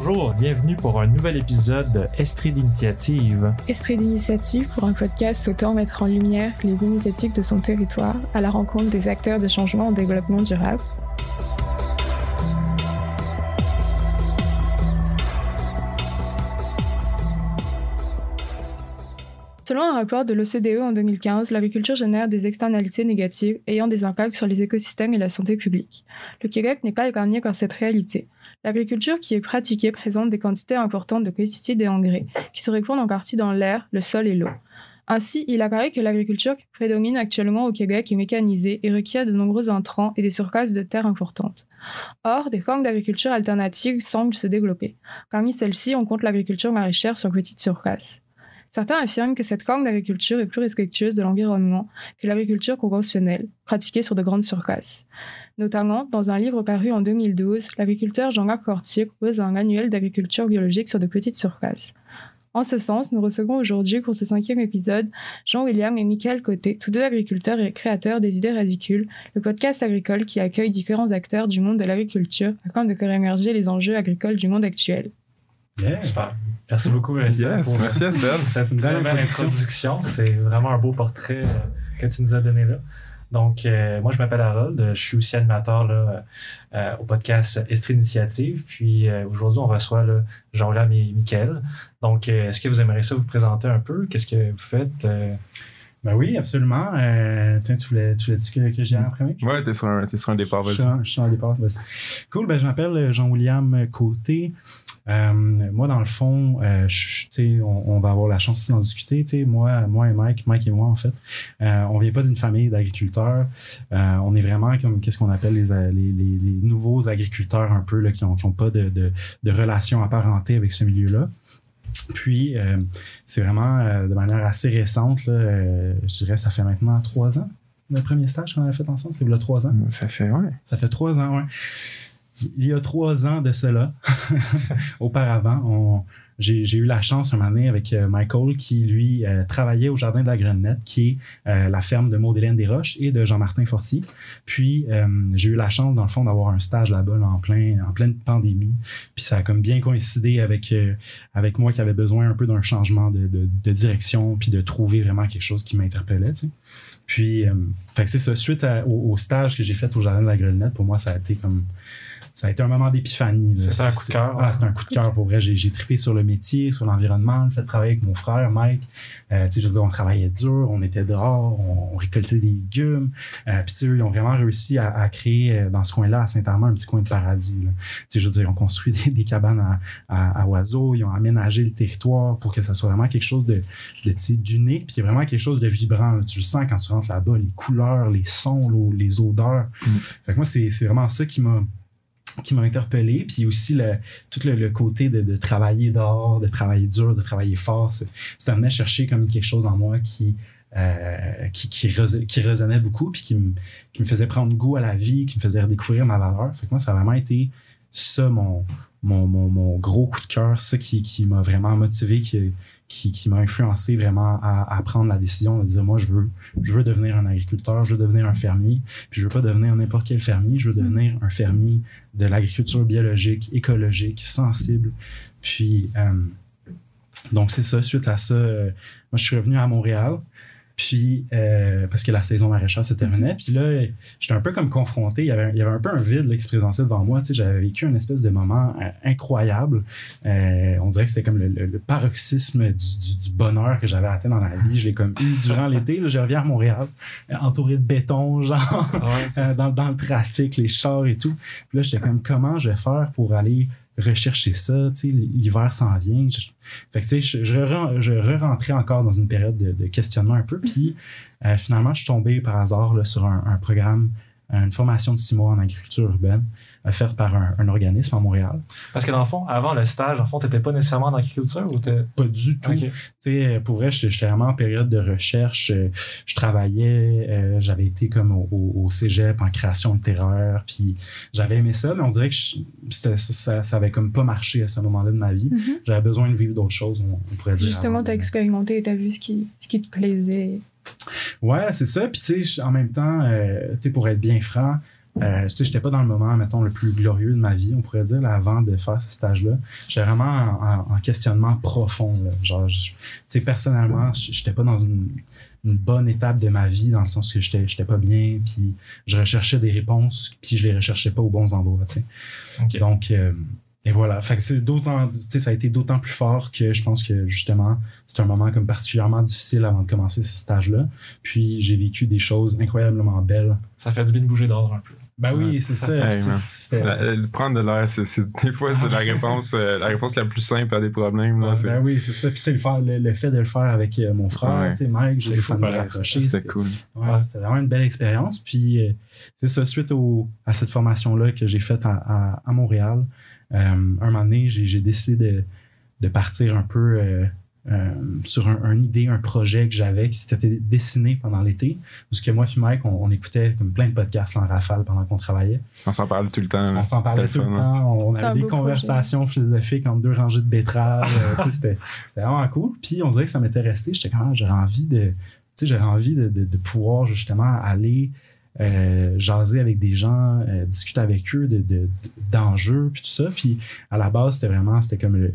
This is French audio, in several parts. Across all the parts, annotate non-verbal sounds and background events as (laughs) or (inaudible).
Bonjour, bienvenue pour un nouvel épisode de Estrie d'initiative. Estrie d'initiative pour un podcast souhaitant mettre en lumière les initiatives de son territoire à la rencontre des acteurs de changement en développement durable. Selon un rapport de l'OCDE en 2015, l'agriculture génère des externalités négatives ayant des impacts sur les écosystèmes et la santé publique. Le Québec n'est pas épargné par cette réalité. L'agriculture qui est pratiquée présente des quantités importantes de pesticides et engrais, qui se répandent en partie dans l'air, le sol et l'eau. Ainsi, il apparaît que l'agriculture qui prédomine actuellement au Québec est mécanisée et requiert de nombreux intrants et des surfaces de terre importantes. Or, des formes d'agriculture alternatives semblent se développer. Parmi celles-ci, on compte l'agriculture maraîchère sur petite surface. Certains affirment que cette forme d'agriculture est plus respectueuse de l'environnement que l'agriculture conventionnelle, pratiquée sur de grandes surfaces. Notamment, dans un livre paru en 2012, l'agriculteur Jean-Marc Cortier propose un annuel d'agriculture biologique sur de petites surfaces. En ce sens, nous recevons aujourd'hui pour ce cinquième épisode Jean-William et Michael Côté, tous deux agriculteurs et créateurs des idées ridicules, le podcast agricole qui accueille différents acteurs du monde de l'agriculture afin de faire émerger les enjeux agricoles du monde actuel. Yeah. Super. Merci beaucoup, Estelle, Yes, pour merci Estelle. cette très belle introduction. C'est vraiment un beau portrait euh, que tu nous as donné là. Donc, euh, moi, je m'appelle Harold. Je suis aussi animateur là, euh, au podcast Estrie Initiative. Puis euh, aujourd'hui, on reçoit là, Jean-Lam et Mickaël. Donc, euh, est-ce que vous aimeriez ça vous présenter un peu? Qu'est-ce que vous faites? Euh, Ben oui, absolument. Euh, tiens, tu voulais, tu voulais dire que, aille en premier? Ouais, t'es sur, un, t'es sur un départ, Je suis vas-y. je suis en départ. vas-y. Cool, ben, je m'appelle Jean-William Côté. Euh, moi, dans le fond, euh, je- on, on va avoir la chance d'en discuter. Moi, moi et Mike, Mike et moi, en fait, euh, on vient pas d'une famille d'agriculteurs. Euh, on est vraiment comme qu'est-ce qu'on appelle les, les, les- les nouveaux agriculteurs un peu là, qui n'ont qui ont pas de, de, de relation apparentée avec ce milieu-là. Puis, c'est vraiment de manière assez récente, là, je dirais, ça fait maintenant trois ans, le premier stage qu'on avait fait ensemble, c'est là trois ans. Ça fait, ouais. Ça fait trois ans, ouais. Il y a trois ans de cela, (laughs) auparavant, j'ai eu la chance un moment avec euh, Michael qui, lui, euh, travaillait au Jardin de la Grenette, qui est euh, la ferme de Maud-Hélène Desroches et de Jean-Martin Fortier. Puis, j'ai eu la chance, dans le fond, d'avoir un stage là-bas là, en, plein, en pleine pandémie. Puis, ça a comme bien coïncidé avec, avec moi qui avait besoin un peu d'un changement de, de- direction, puis de trouver vraiment quelque chose qui m'interpellait, tu sais. Puis, c'est ça. Suite au stage que j'ai fait au Jardin de la Grenette, pour moi, ça a été comme. Ça a été un moment d'épiphanie. C'est ça, un coup de cœur, Ah, c'était un coup de cœur pour vrai. J'ai, trippé sur le métier, sur l'environnement, le fait de travailler avec mon frère, Mike. Euh, tu sais, je veux dire, on travaillait dur, on était dehors, on, on récoltait des légumes. Euh, Puis, tu sais, eux, ils ont vraiment réussi à, à créer euh, dans ce coin-là, à Saint-Armand, un petit coin de paradis. là. Tu sais, je veux dire, ils ont construit des, des cabanes à, à- à oiseaux, ils ont aménagé le territoire pour que ça soit vraiment quelque chose de, de tu sais, d'unique, puis il y a vraiment quelque chose de vibrant. là. Tu le sens quand tu rentres là-bas, les couleurs, les sons, les odeurs. Mm. Fait que moi, c'est c'est vraiment ça qui m'a qui m'a interpellé, puis aussi le, tout le, côté de, travailler dehors, de travailler dur, de travailler fort, ça venait chercher comme quelque chose en moi qui, euh, qui, qui, qui résonnait beaucoup, puis qui me, qui me faisait prendre goût à la vie, qui me faisait redécouvrir ma valeur. Fait que moi, ça a vraiment été ça mon, mon, mon, mon gros coup de cœur, ça qui, qui m'a vraiment motivé, qui, qui, qui m'a influencé vraiment à, à prendre la décision de dire moi, je veux, je veux devenir un agriculteur, je veux devenir un fermier, puis je veux pas devenir n'importe quel fermier, je veux devenir un fermier de l'agriculture biologique, écologique, sensible. Puis, euh, donc, c'est ça. Suite à ça, euh, moi, je suis revenu à Montréal. Puis, euh, parce que la saison maraîchère se terminait. Puis là, j'étais un peu comme confronté. Il y avait, il y avait un peu un vide là, qui se présentait devant moi. Tu sais, j'avais vécu une espèce de moment euh, incroyable. Euh, on dirait que c'était comme le, le- le paroxysme du, du- du bonheur que j'avais atteint dans la vie. Je l'ai comme eu durant l'été. Là, Je reviens à Montréal, euh, entouré de béton, genre, (laughs) euh, dans, dans le trafic, les chars et tout. Puis là, j'étais comme, comment je vais faire pour aller rechercher ça? L'hiver s'en vient. Je- fait que, je, je, re- je re-rentrais encore dans une période de, de questionnement un peu. Puis, euh, finalement, je suis tombé par hasard là, sur un, un programme une formation de six mois en agriculture urbaine offerte par un, un organisme à Montréal. Parce que dans le fond, avant le stage, le fond, t'étais pas nécessairement en agriculture ou t'es. Pas du tout. Tu sais, pour vrai, j'étais vraiment en période de recherche. Euh, Je travaillais, euh, j'avais été comme au, cégep en création littéraire, puis j'avais aimé ça, mais on dirait que je- ça, ça, ça avait comme pas marché à ce moment-là de ma vie. Mhm. J'avais besoin de vivre d'autres choses, on, on pourrait dire. Justement, tu as expérimenté et tu as vu ce qui, ce qui te plaisait. Ouais, c'est ça. Puis, tu sais, en même temps, euh, tu sais, pour être bien franc, euh, tu sais, j'étais pas dans le moment, mettons, le plus glorieux de ma vie, on pourrait dire, là, avant de faire ce stage-là. J'étais vraiment en, en- en questionnement profond. Là. Genre, je- tu sais, personnellement, j- j'étais pas dans une, une bonne étape de ma vie, dans le sens que j'étais j'étais pas bien, puis je recherchais des réponses, puis je les recherchais pas aux bons endroits, tu sais. Ok. Donc, euh, et voilà. Fait que c'est d'autant, tu sais, ça a été d'autant plus fort que je pense que justement, c'est un moment comme particulièrement difficile avant de commencer ce stage-là. Puis j'ai vécu des choses incroyablement belles. Ça fait du bien de bouger d'ordre un peu. Ben oui, c'est ça. Hey, La- prendre de l'air, c'est, c'est- des fois, c'est la réponse, euh, la réponse la plus simple à des problèmes. Là, c'est- Ben oui, c'est ça. Puis tu sais, le, faire- le, le fait de le faire avec euh, mon frère, Ouais. tu sais, Mike, je C'est ça. C'était cool. ouais, Ouais. c'était vraiment une belle expérience. Puis euh, c'est ça, suite au, à cette formation-là que j'ai faite à, à- à Montréal, euh, un moment donné, j'ai, j'ai décidé de, de partir un peu euh, sur un, un idée, un projet que j'avais qui s'était dessiné pendant l'été. Parce que moi et Mike, on, on écoutait comme plein de podcasts en rafale pendant qu'on travaillait. On s'en parle tout le temps. On s'en parlait tout le hein. temps. On avait des conversations philosophiques entre deux rangées de betteraves. Euh, tu sais, c'était c'était vraiment cool. Puis on dirait que ça m'était resté. J'étais quand même, j'aurais envie de, tu sais, j'aurais envie de, de- de pouvoir justement aller euh, jaser avec des gens, euh, discuter avec eux de, de- d'enjeux, puis tout ça. Puis à la base, c'était vraiment, c'était comme le-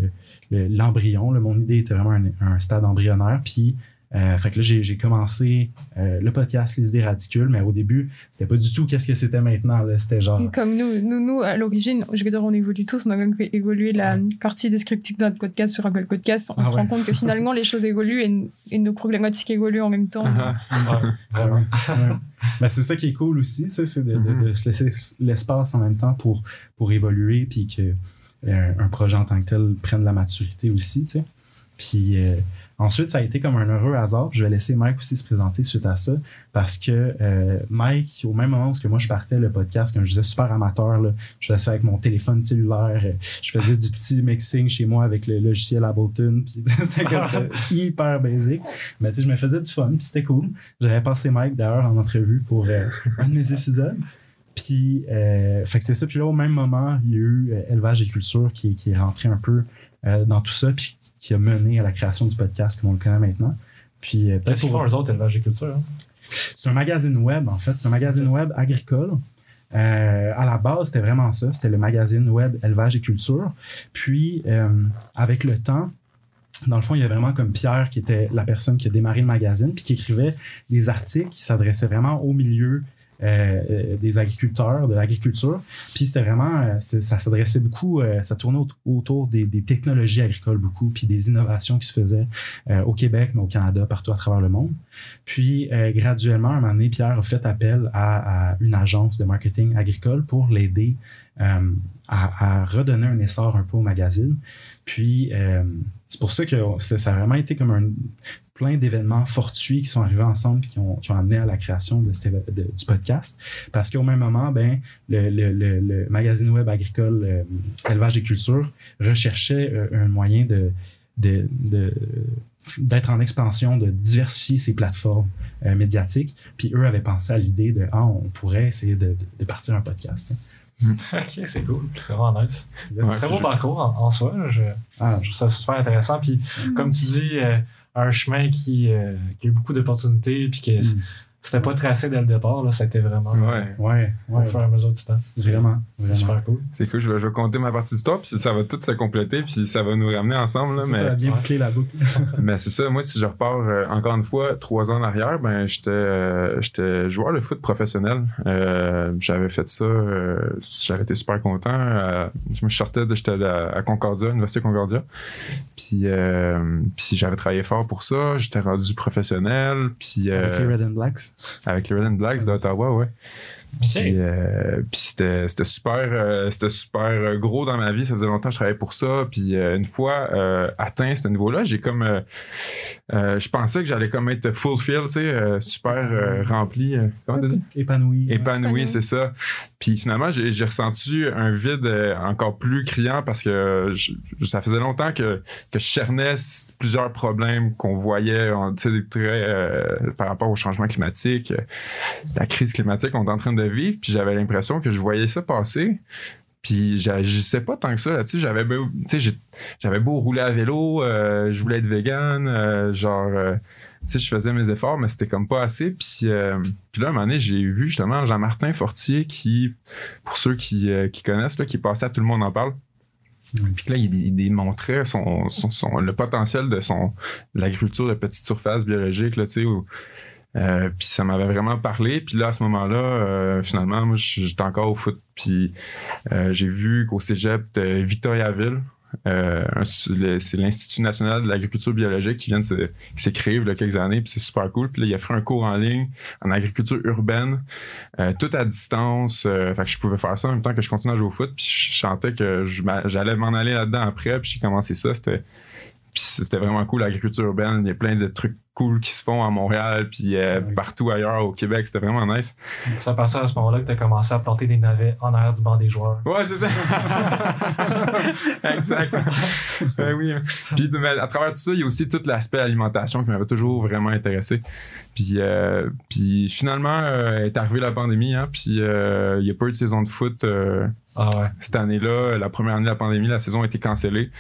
le- l'embryon. là. Mon idée était vraiment un, un stade embryonnaire. Puis euh, fait que là, j'ai, commencé euh, le podcast Les idées radicules, mais au début, c'était pas du tout qu'est-ce que c'était maintenant. C'était genre. Comme nous, nous, nous, à l'origine, je veux dire, on évolue tous, on a même fait évoluer la partie descriptive de notre podcast sur Apple Podcast. On Ah se ouais. rend compte que finalement, les choses évoluent et, et nos problématiques évoluent en même temps. Ah. Ouais. Ben, c'est ça qui est cool aussi, ça, c'est de, de- Mhm. de se laisser l'espace en même temps pour, pour évoluer, puis que euh, un projet en tant que tel prenne de la maturité aussi, tu sais. Puis euh, ensuite, ça a été comme un heureux hasard. Je vais laisser Mike aussi se présenter suite à ça, parce que euh, Mike, au même moment où que moi je partais le podcast, comme je disais, super amateur, là, je faisais ça avec mon téléphone cellulaire, euh, je faisais du petit mixing chez moi avec le logiciel Ableton, puis (laughs) c'était comme, (laughs) hyper basic. Mais tu sais, je me faisais du fun, puis c'était cool. J'avais passé Mike d'ailleurs en entrevue pour euh, (laughs) un de mes épisodes. Puis, euh, fait que c'est ça. Puis là, au même moment, il y a eu Élevage et Culture qui, qui est rentré un peu euh, dans tout ça, puis qui a mené à la création du podcast comme on le connaît maintenant. Puis, euh, peut-être pour- eux autres, élevage et culture? hein? c'est un magazine web, en fait. C'est un magazine web agricole. Euh, à la base, c'était vraiment ça. C'était le magazine web élevage et culture. Puis, euh, avec le temps, dans le fond, il y a vraiment comme Pierre qui était la personne qui a démarré le magazine, puis qui écrivait des articles qui s'adressaient vraiment au milieu euh, euh, des agriculteurs, de l'agriculture. Puis c'était vraiment, euh, ça s'adressait beaucoup, ça tournait aut- autour des, technologies agricoles beaucoup, puis des innovations qui se faisaient au Québec, mais au Canada, partout à travers le monde. Puis graduellement, un moment donné, Pierre a fait appel à, à une agence de marketing agricole pour l'aider à, à redonner un essor un peu au magazine. Puis c'est pour ça que ça ça a vraiment été comme un plein d'événements fortuits qui sont arrivés ensemble et qui ont, qui ont amené à la création de de- du podcast. Parce qu'au même moment, ben, le, le- le- le magazine web agricole euh, Élevage et Culture recherchait euh, un moyen de, de, de- d'être en expansion, de diversifier ses plateformes euh, médiatiques. Puis eux avaient pensé à l'idée de ah, on pourrait essayer de, de- de partir un podcast. hein. (laughs) ok, c'est cool. C'est vraiment nice. Ouais. Très beau parcours en, en soi. Je, Ah, je trouve ça super intéressant. Puis, comme tu dis, euh, un chemin qui, euh, qui a eu beaucoup d'opportunités, puis que Mm. C'était pas tracé dès le départ. Là, ça a été vraiment Ouais. ouais, au ouais, fur et à mesure du temps. vraiment, C'est vraiment. super cool. C'est cool, je vais, je vais compter ma partie d'histoire, puis ça va tout se compléter, puis ça va nous ramener ensemble. Là, Ça, mais ça a bien Ouais. bouclé la boucle. (laughs) mais c'est ça, moi, si je repars euh, encore une fois trois ans en arrière, ben, j'étais euh, j'étais joueur de foot professionnel. Euh, j'avais fait ça, euh, j'avais été super content. Euh, je me sortais, de- j'étais à, à Concordia, Université Concordia. Puis, euh, puis j'avais travaillé fort pour ça, j'étais rendu professionnel, puis... euh, Avec les Red and Blacks. Avec les Red and Blacks d'Ottawa, ouais. Puis, euh, puis c'était, c'était super, euh, c'était super euh, gros dans ma vie. Ça faisait longtemps que je travaillais pour ça. Puis euh, une fois euh, atteint ce niveau-là, j'ai comme, euh, euh, je pensais que j'allais comme être fulfilled, tu sais, euh, super euh, rempli. euh, comment t'as dit? Épanoui. Épanoui, c'est ça. Puis finalement, j'ai j'ai ressenti un vide encore plus criant parce que je- ça faisait longtemps que, que je cernais s- plusieurs problèmes qu'on voyait, on- tu sais, des traits euh, par rapport au changement climatique, la crise climatique qu'on est en train de vivre. Puis j'avais l'impression que je voyais ça passer. Puis j'agissais pas tant que ça là-dessus. J'avais beau, j'avais beau rouler à vélo, euh, je voulais être vegan, euh, genre, euh, tu sais, je faisais mes efforts, mais c'était comme pas assez. Puis, puis là, un moment donné, j'ai vu justement Jean-Martin Fortier qui, pour ceux qui, qui connaissent, là, qui passait à Tout le monde en parle. Puis que là, il, il démontrait son, son, son- le potentiel de son l'agriculture de petite surface biologique, là, tu sais, euh, puis ça m'avait vraiment parlé. Puis là, à ce moment-là, euh, finalement, moi, j'étais encore au foot. Puis euh, j'ai vu qu'au cégep Victoriaville, euh, c'est l'Institut national de l'agriculture biologique qui vient de créé il y a quelques années, puis c'est super cool. Puis là, il a fait un cours en ligne en agriculture urbaine, euh, tout à distance. Fait que je pouvais faire ça en même temps que je continuais à jouer au foot. Puis je chantais que j'allais m'en aller là-dedans après. Puis j'ai commencé ça. C'était c'était vraiment cool, l'agriculture urbaine. Il y a plein de trucs cool qui se font à Montréal, puis euh, Oui. partout ailleurs au Québec. C'était vraiment nice. C'est à partir de ce moment-là que tu as commencé à planter des navets en arrière du banc des joueurs. Ouais, c'est ça. (laughs) exact. Ben oui. Puis mais à travers tout ça, il y a aussi tout l'aspect alimentation qui m'avait toujours vraiment intéressé. Puis, euh, puis finalement, euh, est arrivée la pandémie, hein, puis il n'y a pas eu de saison de foot Ah ouais. cette année-là. La première année de la pandémie, la saison a été cancellée.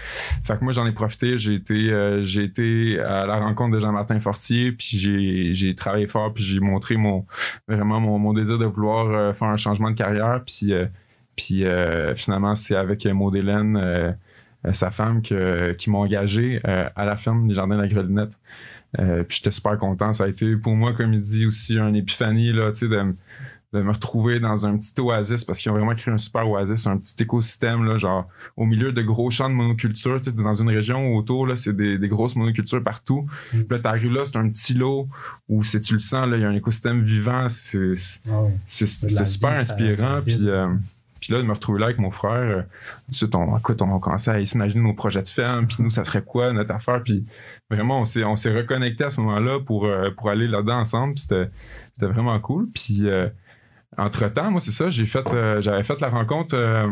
Fait que moi, j'en ai profité. J'ai été, euh, j'ai été à la rencontre de Jean-Martin Fortier, puis j'ai, travaillé fort, puis j'ai montré mon, vraiment mon, désir de vouloir euh, faire un changement de carrière. Puis, euh, puis euh, finalement, c'est avec Maud Hélène, sa femme, que, qui m'ont engagé à la ferme des Jardins de la Grelinette. Puis j'étais super content. Ça a été pour moi, comme il dit, aussi une épiphanie là, de, de me retrouver dans un petit oasis parce qu'ils ont vraiment créé un super oasis, un petit écosystème, là, genre au milieu de gros champs de monoculture. Tu sais, dans une région où autour, là, c'est des, des grosses monocultures partout. Mm. Puis là, t'arrives là, c'est un petit lot où c'est, tu le sens, là, il y a un écosystème vivant. C'est, Ah c'est, c'est super vie, inspirant. puis, euh, puis là, de me retrouver là avec mon frère, euh, tout de suite, on, écoute, on a commencé à s'imaginer nos projets de ferme, puis nous, ça serait quoi notre affaire? Puis vraiment, on s'est, on s'est reconnecté à ce moment-là pour, euh, pour aller là-dedans ensemble. Puis c'était, c'était vraiment cool. Puis euh, entre-temps, moi, c'est ça, j'ai fait, euh, j'avais fait la rencontre euh,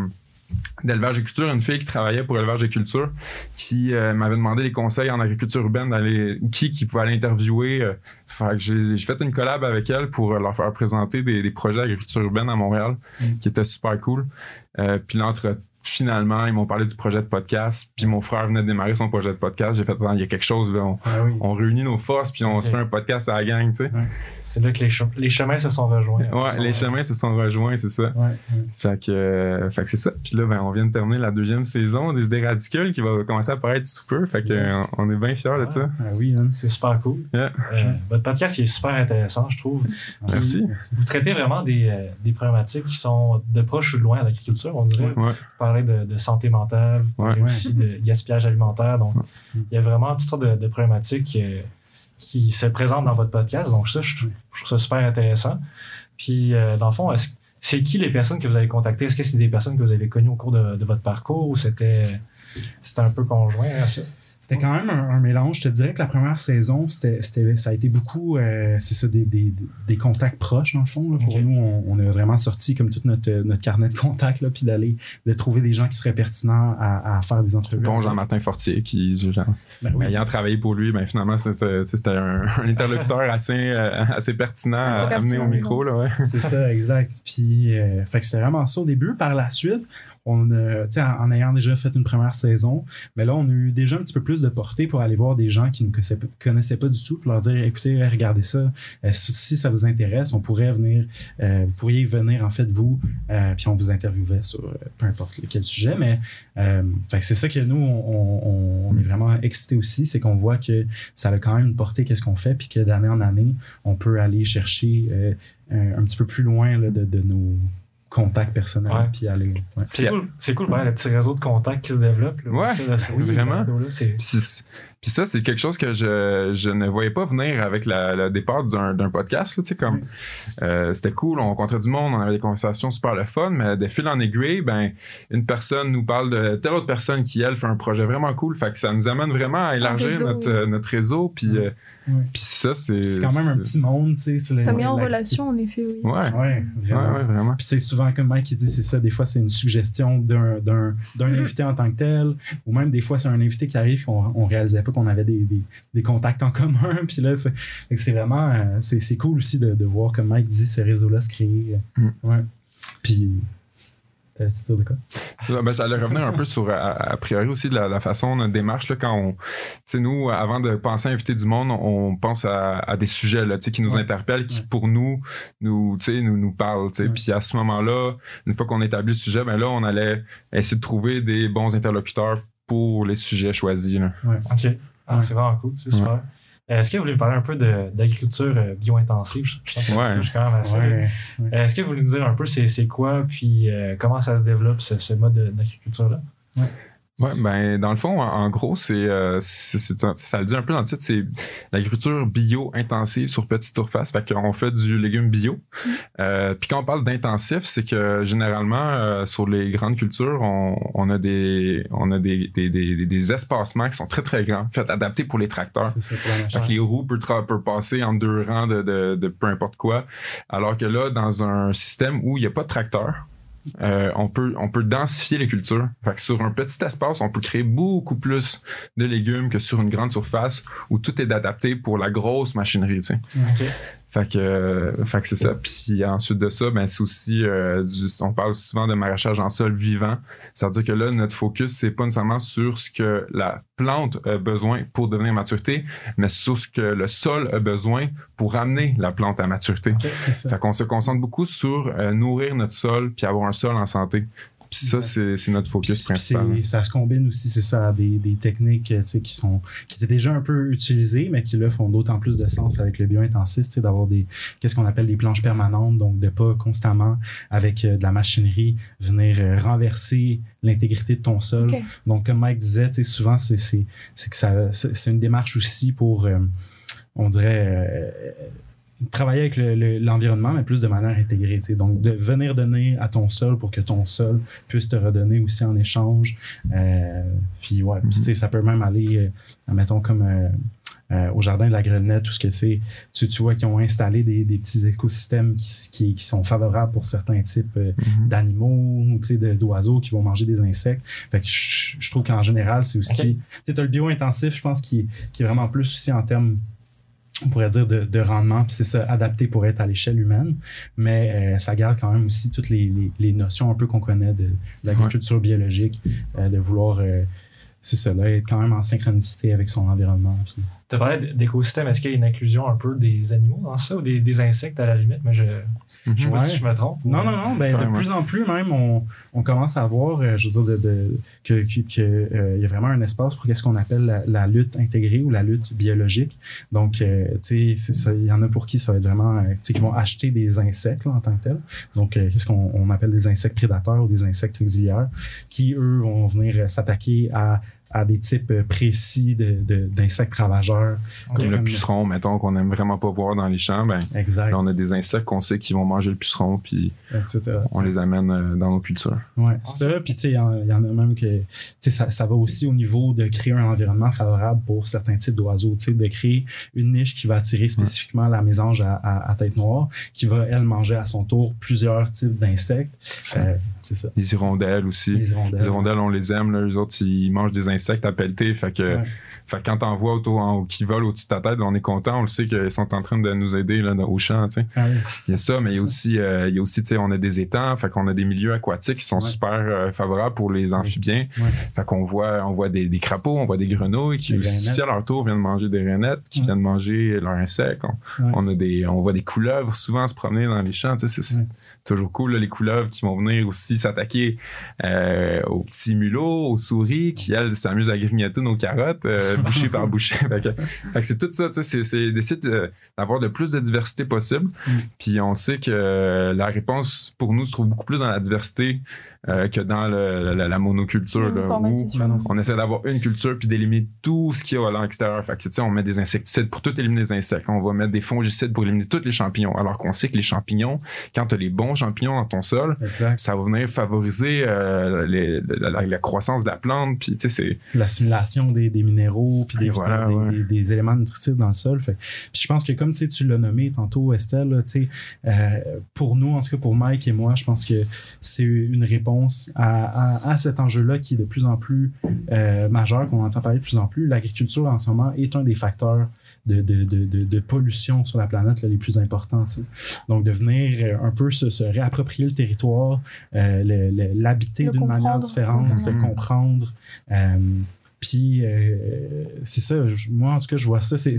d'élevage et culture, une fille qui travaillait pour élevage et culture, qui euh, m'avait demandé des conseils en agriculture urbaine, d'aller, qui, qui pouvait aller interviewer. euh, j'ai, fait une collab avec elle pour leur faire présenter des, des projets d'agriculture urbaine à Montréal, Mm. qui était super cool. Puis là, entre finalement, ils m'ont parlé du projet de podcast, puis mon frère venait de démarrer son projet de podcast. J'ai fait, Ah, il y a quelque chose, là. On, Ah oui. on réunit nos forces, puis on se fait un podcast à la gang, tu sais. C'est là que les, chem- les chemins se sont rejoints. Ouais, les chemins se sont rejoints, c'est ça. Ouais. Fait que, euh, que c'est ça. Puis là, ben, on vient de terminer la deuxième saison des idées radicales qui va commencer à paraître sous peu. Fait que, Yes. euh, on est bien fiers de ça. Ah oui, hein. C'est super cool. Yeah. Euh, votre podcast il est super intéressant, je trouve. Merci. Vous traitez vraiment des, euh, des problématiques qui sont de proche ou de loin à l'agriculture, on dirait. Ouais. De, de santé mentale, vous Ouais. aussi de gaspillage alimentaire. Donc, il y a vraiment toutes sortes de, de problématiques euh, qui se présentent dans votre podcast. Donc, ça, je trouve, je trouve ça super intéressant. Puis, euh, dans le fond, est-ce- c'est qui les personnes que vous avez contactées? Est-ce que c'est des personnes que vous avez connues au cours de, de votre parcours ou c'était c'était un peu conjoint à ça? C'était quand même un, un mélange. Je te dirais que la première saison, c'était, c'était- ça a été beaucoup, euh, c'est ça, des, des, des contacts proches, dans le fond. là. Pour nous, on, on a vraiment sorti comme tout notre, notre carnet de contacts, là, puis d'aller de trouver des gens qui seraient pertinents à, à faire des entrevues. Bon Jean-Martin Fortier qui, genre, Ben oui. ayant travaillé pour lui, ben finalement, c'était c'était un, (laughs) un interlocuteur assez, euh, assez pertinent Assez à amener au micro. Ouais. C'est ça, exact. Puis, euh, fait que c'était vraiment ça au début. Par la suite, on en, en ayant déjà fait une première saison, mais là, on a eu déjà un petit peu plus de portée pour aller voir des gens qui ne connaissaient, pas- du tout, pour leur dire, écoutez, regardez ça, Euh, si, ça vous intéresse, on pourrait venir, euh, vous pourriez venir, en fait, vous, euh, puis on vous interviewait sur peu importe quel sujet, mais c'est ça que nous, on, est vraiment excités aussi, c'est qu'on voit que ça a quand même une portée, qu'est-ce qu'on fait, puis que d'année en année, on peut aller chercher un, petit peu plus loin de nos contacts personnels, Ouais. puis aller. ouais. C'est cool, c'est cool, pareil, le petit réseau de contacts qui se développe. là, Ouais, ce- vraiment. c'est- Puis c'est- ça, c'est quelque chose que je, je ne voyais pas venir avec la- le départ d'un d'un podcast. là, comme Oui. euh, c'était cool, on rencontrait du monde, on avait des conversations super le fun, mais de fil en aiguille, ben une personne nous parle de telle autre personne qui elle fait un projet vraiment cool. Fait que ça nous amène vraiment à élargir réseau, notre, oui. notre réseau. Puis euh, puis ça, c'est C'est quand même un petit monde, tu sais. Ça met en la- relation, en effet, oui. Ouais. Ouais, vraiment. ouais, vraiment. Puis sais, souvent, comme Mike il dit, c'est ça, des fois, c'est une suggestion d'un, d'un, d'un Mm. invité en tant que tel, ou même des fois, c'est un invité qui arrive qu'on on réalisait pas qu'on avait des, des, des contacts en commun. (laughs) Puis là, c'est, vraiment, euh, c'est, c'est cool aussi de, de voir, comme Mike dit, ce réseau-là se créer. Mm. Ouais. Puis, quoi? Ça, ben, ça allait revenir un peu sur, a, a priori aussi, de la, la façon, notre démarche, là, quand on, tu sais, nous, avant de penser à inviter du monde, on pense à, à des sujets, là, tu sais, qui nous Ouais. interpellent, qui, Ouais. pour nous, nous, tu sais, nous, nous parlent, tu sais. Ouais. Puis à ce moment-là, une fois qu'on établit le sujet, ben là, on allait essayer de trouver des bons interlocuteurs pour les sujets choisis, là. OK. Ah, Ouais. C'est vraiment cool, c'est super. Euh, Est-ce que vous voulez parler un peu d'agriculture euh, bio-intensive? Je, que ça Ouais. touche quand même. Euh, Est-ce que vous voulez nous dire un peu c'est quoi, puis euh, comment ça se développe, ce, ce mode de- d'agriculture-là? Ouais, ben dans le fond, en, en gros, c'est, euh, c'est- c'est un- ça le dit un peu dans le titre, c'est l'agriculture bio intensive sur petite surface. Fait qu'on fait du légume bio. Euh, Puis quand on parle d'intensif, c'est que généralement euh, sur les grandes cultures, on, on a des on a des, des, des, des espacements qui sont très très grands, fait adaptés pour les tracteurs. C'est ça Fait que les roues peuvent, peuvent passer en deux rangs de, de, de peu importe quoi. Alors que là, dans un système où il n'y a pas de tracteur, euh, on, peut, densifier les cultures. Sur un petit espace, on peut créer beaucoup plus de légumes que sur une grande surface où tout est adapté pour la grosse machinerie. Fait que, euh, fait que c'est ça. Puis ensuite de ça, ben, c'est aussi, euh, du, on parle souvent de maraîchage en sol vivant. C'est-à-dire que là, notre focus, c'est pas nécessairement sur ce que la plante a besoin pour devenir maturité, mais sur ce que le sol a besoin pour amener la plante à maturité. Ok, c'est ça. Fait qu'on se concentre beaucoup sur euh, nourrir notre sol puis avoir un sol en santé. Puis ça, Ouais. c'est notre focus principal. ça se combine aussi, c'est ça, à des, des techniques qui sont qui étaient déjà un peu utilisées, mais qui là font d'autant plus de sens avec le bio-intensif, d'avoir des qu'est-ce qu'on appelle des planches permanentes, donc de pas constamment avec euh, de la machinerie venir euh, renverser l'intégrité de ton sol. Donc comme Mike disait, souvent c'est c'est c'est que ça c'est c'est une démarche aussi pour euh, on dirait euh, travailler avec le- le- l'environnement, mais plus de manière intégrée. tu. Donc, de venir donner à ton sol pour que ton sol puisse te redonner aussi en échange. Euh, puis, ouais, tu ça peut même aller, euh, mettons, comme euh, euh, au jardin de la Grenette, tout ce que tu sais, tu, tu vois qu'ils ont installé des, des petits écosystèmes qui, qui, qui sont favorables pour certains types euh, Mhm. d'animaux tu d'oiseaux qui vont manger des insectes. Fait que je, je trouve qu'en général, c'est aussi. Tu sais, as le bio-intensif, je pense, qui, qui est vraiment plus aussi en termes on pourrait dire de, de rendement, puis c'est ça, adapté pour être à l'échelle humaine, mais euh, ça garde quand même aussi toutes les, les- les notions un peu qu'on connaît de, de l'agriculture biologique, euh, de vouloir, euh, c'est ça, là, être quand même en synchronicité avec son environnement. puis- Tu as parlé d'écosystème. Est-ce qu'il y a une inclusion un peu des animaux dans ça ou des, des insectes à la limite? Mais je ne sais pas Ouais. si je me trompe. Non, non, non, ben, de plus en plus même, on, on commence à voir, euh, je veux dire, de, de- que, que, que, euh, il y a vraiment un espace pour qu'est-ce qu'on appelle la, la lutte intégrée ou la lutte biologique. Donc, euh, tu sais, il y en a pour qui ça va être vraiment, tu sais, qui vont acheter des insectes là, en tant que tel. Donc, euh, qu'est-ce qu'on on appelle des insectes prédateurs ou des insectes auxiliaires, qui, eux, vont venir s'attaquer à à des types euh, précis de- de- d'insectes ravageurs. Comme le puceron, mettons, qu'on aime vraiment pas voir dans les champs, ben, Exact. là, on a des insectes qu'on sait qui vont manger le puceron, puis etc. on les amène euh, dans nos cultures. Ouais, c'est ça. Puis, tu sais, il y, en il y en a même que, tu sais, ça, ça va aussi au niveau de créer un environnement favorable pour certains types d'oiseaux, tu sais, de créer une niche qui va attirer spécifiquement la mésange à, à- à tête noire, qui va, elle, manger à son tour plusieurs types d'insectes. Euh, c'est ça. Les hirondelles aussi. Les hirondelles. Les hirondelles, on les aime. Là. Eux autres, ils mangent des insectes à pelleter. Fait que, Ouais. fait que quand t'en vois autour, en- qui volent au-dessus de ta tête, on est content. On le sait qu'ils sont en train de nous aider là, au champ. tu sais. Ah oui. Il y a ça, mais il y a aussi, euh, il y a aussi tu sais, on a des étangs. Fait qu'on a des milieux aquatiques qui sont Ouais. super euh, favorables pour les amphibiens. Ouais. Fait qu'on voit, on voit des, des crapauds, on voit des grenouilles qui aussi, à leur tour viennent manger des rainettes, qui viennent manger leurs insectes. On, a des, on voit des couleuvres souvent se promener dans les champs. Tu sais, c'est toujours cool, là, les couleuvres qui vont venir aussi s'attaquer euh, aux petits mulots, aux souris, qui, elles, s'amusent à grignoter nos carottes, euh, (laughs) bouchée par bouchée. (laughs) Fait que, c'est tout ça, c'est- d'essayer de- d'avoir le plus de diversité possible. Mm. Puis on sait que euh, la réponse, pour nous, se trouve beaucoup plus dans la diversité euh, que dans le- la, la monoculture, là, où L'uniformisation. Ben on essaie d'avoir une culture puis d'éliminer tout ce qu'il y a à l'extérieur. Fait que, tu sais, on met des insecticides pour tout éliminer les insectes. On va mettre des fongicides pour éliminer tous les champignons. Alors qu'on sait que les champignons, quand tu as les bons champignons dans ton sol, Exact. ça va venir favoriser euh, les- la, la- la croissance de la plante. Puis, tu sais, c'est. L'assimilation des, des minéraux puis des, Et voilà, des, ouais. des- des éléments nutritifs dans le sol. Fait. Puis je pense que comme tu l'as nommé tantôt, Estelle, là, tu sais, euh, pour nous, en tout cas pour Mike et moi, je pense que c'est une réponse à, à- à cet enjeu-là qui est de plus en plus euh, majeur, qu'on entend parler de plus en plus. L'agriculture en ce moment est un des facteurs de, de, de, de, de pollution sur la planète là, les plus importants. Donc, de venir euh, un peu se, se réapproprier le territoire, euh, l'habiter d'une manière différente, le Mhm. comprendre. euh, puis, euh, c'est ça, je- moi, en tout cas, je vois ça, c'est-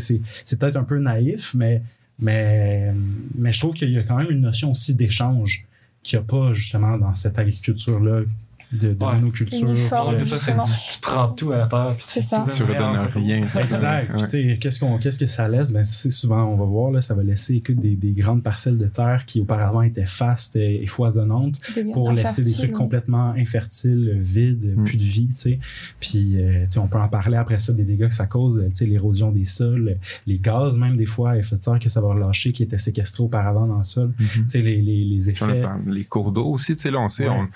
peut-être un peu naïf, mais, mais, mais je trouve qu'il y a quand même une notion aussi d'échange qu'il n'y a pas justement dans cette agriculture-là de, de Ouais. monoculture. Uniforme. de- ça, c'est justement. du- tu prends tout à la terre. puis C'est tu, ça. Tu redonnes rien, ça. Exact. Puis, tu sais, qu'est-ce, qu'on, qu'est-ce que ça laisse? Ben, c'est souvent, on va voir, là, ça va laisser que des, des grandes parcelles de terre qui auparavant étaient fastes et, et foisonnantes pour laisser des trucs complètement infertiles, vides, Mm. plus de vie, tu sais. Puis, euh, tu sais, on peut en parler après ça des dégâts que ça cause, tu sais, l'érosion des sols, les gaz même des fois, à effet de serre que ça va relâcher, qui étaient séquestrés auparavant dans le sol. Tu sais, les, les, les effets. Les cours d'eau aussi, tu sais, là, on sait, Ouais. on-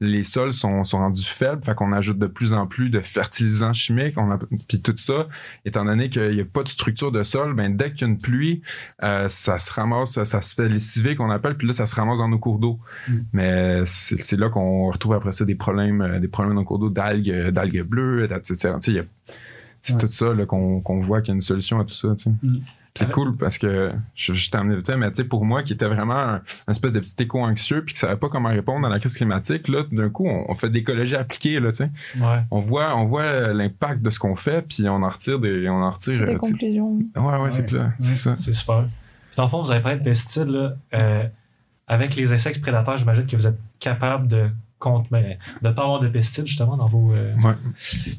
les sols sont, sont rendus faibles, fait qu'on ajoute de plus en plus de fertilisants chimiques, on a, puis tout ça, étant donné qu'il n'y a pas de structure de sol, ben dès qu'il y a une pluie, euh, ça se ramasse, ça, ça se fait lessiver qu'on appelle, puis là, ça se ramasse dans nos cours d'eau. Mm. Mais c'est là qu'on retrouve après ça des problèmes, euh, des problèmes dans nos cours d'eau d'algues, euh, d'algues bleues, etc. Tu sais, c'est Ouais. tout ça qu'on voit qu'il y a une solution à tout ça. tu sais. Mm. C'est cool parce que je, je t'ai amené le thème, mais tu sais, pour moi qui était vraiment un, un espèce de petit écho anxieux puis qui savait pas comment répondre à la crise climatique, là, d'un coup, on, on fait de l'écologie appliquée, là, tu sais. Ouais. On voit, on voit l'impact de ce qu'on fait puis on en retire des, on en retire. Des euh, conclusions. Ouais, ouais, c'est Ouais. clair, Ouais. c'est ça. C'est super. Puis dans le fond, vous avez parlé de pesticides. Là, euh, avec les insectes prédateurs, j'imagine que vous êtes capable de contre, mais, de ne pas avoir de pesticides justement dans vos. euh, Ouais.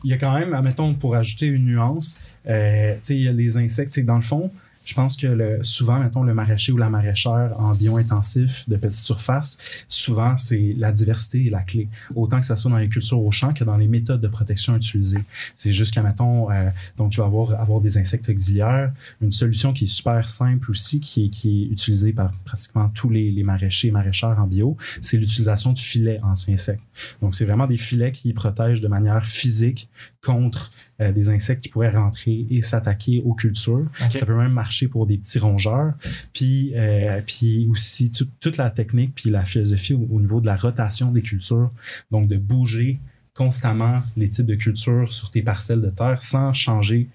il y a quand même, admettons, pour ajouter une nuance, euh, tu sais, il y a les insectes, c'est dans le fond, je pense que le, souvent, mettons, le maraîcher ou la maraîchère en bio-intensif de petite surface, souvent, c'est la diversité et la clé. Autant que ça soit dans les cultures au champ que dans les méthodes de protection utilisées. C'est juste qu'à, mettons, euh, donc, il va avoir, avoir des insectes auxiliaires. Une solution qui est super simple aussi, qui est, qui est utilisée par pratiquement tous les, les maraîchers et maraîchères en bio, c'est l'utilisation de filets anti-insectes. Donc, c'est vraiment des filets qui protègent de manière physique contre euh, des insectes qui pourraient rentrer et s'attaquer aux cultures. Ça peut même marcher pour des petits rongeurs. Puis, euh, puis aussi tout- toute la technique puis la philosophie au, au niveau de la rotation des cultures. Donc, de bouger constamment les types de cultures sur tes parcelles de terre sans changer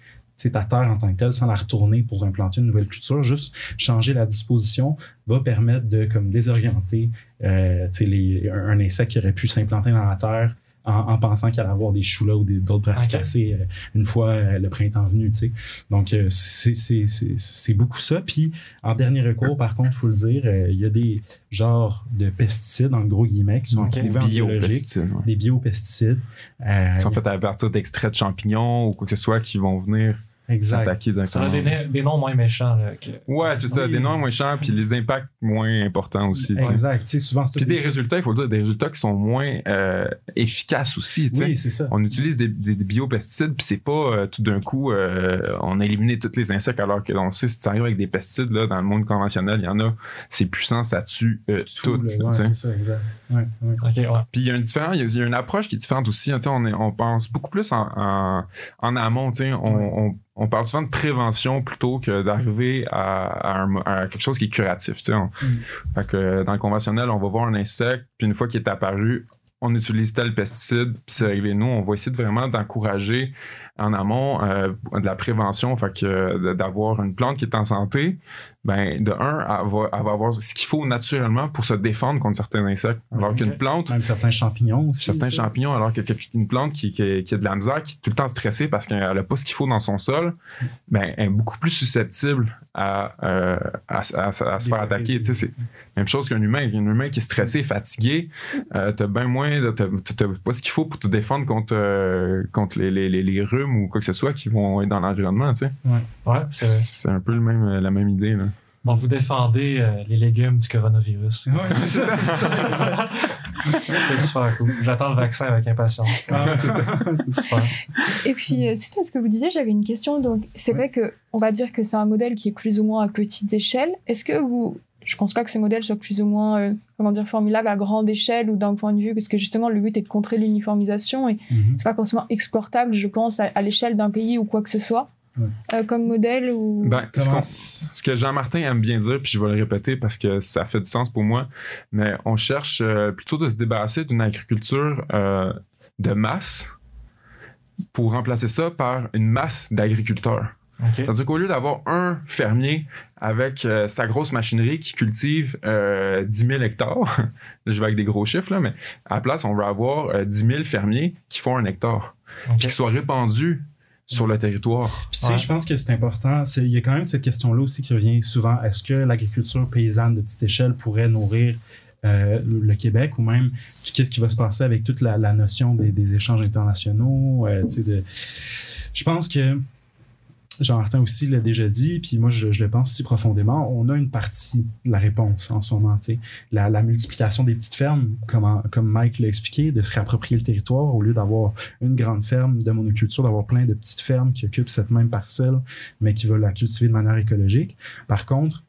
ta terre en tant que telle, sans la retourner pour implanter une nouvelle culture. Juste changer la disposition va permettre de comme désorienter euh, les, un insecte qui aurait pu s'implanter dans la terre en, en pensant qu'il allait avoir des choux là ou des- d'autres brassicacées euh, une fois euh, le printemps venu. tu sais. Donc, euh, c'est- c'est c'est- c'est beaucoup ça. Puis, en dernier recours, par contre, il faut le dire, euh, il y a des genres de pesticides, en gros guillemets, qui sont Ok. prouvés en biologique, Biopesticides, ouais. des biopesticides. Euh, Qui sont faits à partir d'extraits de champignons ou quoi que ce soit qui vont venir exact. Ça a des, des noms moins méchants. Là, que... Ouais, c'est ça, des noms moins chers puis les impacts moins importants aussi. Exact. Souvent, Puis des résultats, il faut le dire, des résultats qui sont moins euh, efficaces aussi. Oui, c'est ça. On utilise des, des- des biopesticides, puis c'est pas euh, tout d'un coup, euh, on a éliminé tous les insectes, alors que on sait, si tu arrives avec des pesticides, là, dans le monde conventionnel, il y en a, c'est puissant, ça tue tout. Le- ouais, tu sais. c'est ça, exact. Ouais, ouais. Ok, ouais. Puis il y a une différence, il y a- il y a une approche qui est différente aussi. hein, on, est- on pense beaucoup plus en, en, en amont. on, on parle souvent de prévention plutôt que d'arriver à, à un- à quelque chose qui est curatif. tu sais. On- Mm. Fait que euh, dans le conventionnel, on va voir un insecte, puis une fois qu'il est apparu, on utilise tel pesticide, puis c'est réglé. Nous, on va essayer de vraiment d'encourager en amont euh, de la prévention, fait que euh, d'avoir une plante qui est en santé, ben de un, elle va, elle va avoir ce qu'il faut naturellement pour se défendre contre certains insectes. Alors qu'une plante, Même certains champignons aussi. certains tu champignons, alors que quelque- une plante qui, qui, qui a de la misère, qui est tout le temps stressée parce qu'elle n'a pas ce qu'il faut dans son sol, ben, elle est beaucoup plus susceptible à, euh, à, à- à- à se faire attaquer. Tu c'est même chose qu'un humain. Un humain qui est stressé, fatigué, euh, t'as bien moins, de- t'as pas ce qu'il faut pour te défendre contre, euh, contre les, les, les, les rhumes ou quoi que ce soit qui vont être dans l'environnement. Tu sais. Ouais, c'est C'est un peu le même, la même idée. Là. Bon, vous défendez euh, les légumes du coronavirus. Ouais, c'est ça, c'est ça. (laughs) c'est super cool. J'attends le vaccin avec impatience. Ah, c'est ça. (laughs) C'est super. Et puis, euh, suite à ce que vous disiez, j'avais une question. Donc, c'est vrai que on va dire que c'est un modèle qui est plus ou moins à petite échelle. Est-ce que vous. Je pense pas que ces modèles soient plus ou moins, euh, comment dire, formulables à grande échelle ou d'un point de vue, parce que justement, le but est de contrer l'uniformisation et Mhm. c'est pas forcément exportable, je pense, à, à l'échelle d'un pays ou quoi que ce soit, Ouais. euh, comme modèle ou. Ben, ce, que Jean-Martin aime bien dire, puis je vais le répéter parce que ça fait du sens pour moi, mais on cherche euh, plutôt de se débarrasser d'une agriculture euh, de masse pour remplacer ça par une masse d'agriculteurs. C'est-à-dire qu'au lieu d'avoir un fermier avec euh, sa grosse machinerie qui cultive euh, 10 000 hectares, (laughs) je vais avec des gros chiffres, là, mais à la place, on va avoir euh, 10 000 fermiers qui font un hectare, puis qui soient répandus sur le territoire. Puis tu sais, Ouais. je pense que c'est important. C'est- Il y a quand même cette question-là aussi qui revient souvent. Est-ce que l'agriculture paysanne de petite échelle pourrait nourrir euh, le Québec ou même qu'est-ce qui va se passer avec toute la, la notion des, des échanges internationaux? euh, tu sais, de... Je pense que Jean-Martin aussi l'a déjà dit, puis moi je, le pense aussi profondément, on a une partie de la réponse en ce moment. La, la multiplication des petites fermes, comme, Mike l'a expliqué, de se réapproprier le territoire au lieu d'avoir une grande ferme de monoculture, d'avoir plein de petites fermes qui occupent cette même parcelle, mais qui veulent la cultiver de manière écologique. Par contre,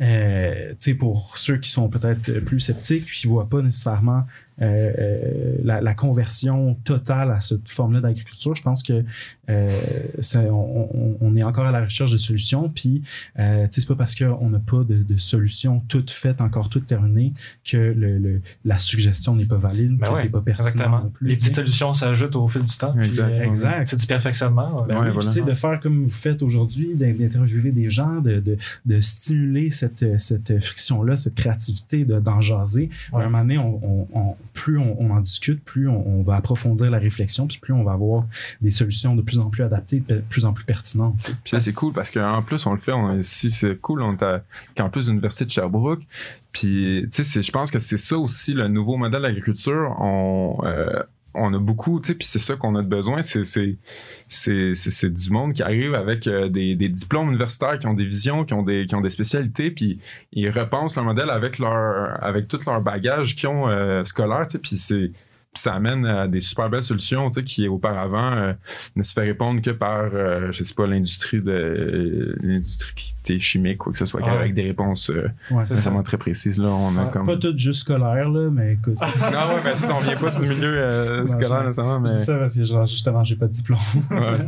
euh, pour ceux qui sont peut-être plus sceptiques, qui ne voient pas nécessairement la, la conversion totale à cette forme-là d'agriculture, je pense que euh, ça- on, on- on est encore à la recherche de solutions. Puis, euh, tu sais, c'est pas parce qu'on n'a pas de, de solution toute faite, encore toute terminée, que le, le- la suggestion n'est pas valide, Ben que ouais, c'est pas pertinent Exactement. non plus. Les petites solutions s'ajoutent au fil du temps. Exact. euh, Exact. C'est du perfectionnement. Ben Ouais, oui, voilà. puis, tu sais, de faire comme vous faites aujourd'hui, d'in- d'interviewer des gens, de, de, de stimuler cette, cette friction-là, cette créativité, de- d'en jaser. Ouais. À un moment donné, on, on- on- plus on, en discute, plus on, va approfondir la réflexion, puis plus on va avoir des solutions de plus en plus adaptées, de plus en plus pertinentes. Puis là, c'est cool parce qu'en plus, on le fait. On, si c'est cool, on est à campus de de Sherbrooke. Puis, tu sais, je pense que c'est ça aussi le nouveau modèle d'agriculture. On, euh, on a beaucoup, tu sais, puis c'est ça qu'on a de besoin. C'est, du monde qui arrive avec euh, des, diplômes universitaires, qui ont des visions, qui ont des, qui ont des spécialités, puis ils repensent leur modèle avec leur, avec tout leur bagage qu'ils ont euh, scolaire, tu sais, puis c'est. Puis ça amène à des super belles solutions, tu sais, qui auparavant euh, ne se fait répondre que par, euh, je sais pas, l'industrie de euh, l'industrie qui était chimique, quoi que ce soit, Ah avec des réponses euh, Ouais, C'est ça. vraiment très précises. Là, on a Ouais, comme. Pas tout juste scolaire, là, mais écoute. (laughs) Non, ouais, mais ça, on vient pas du milieu euh, scolaire nécessairement, Je mais. dis ça parce que genre, justement, j'ai pas de diplôme. Ouais.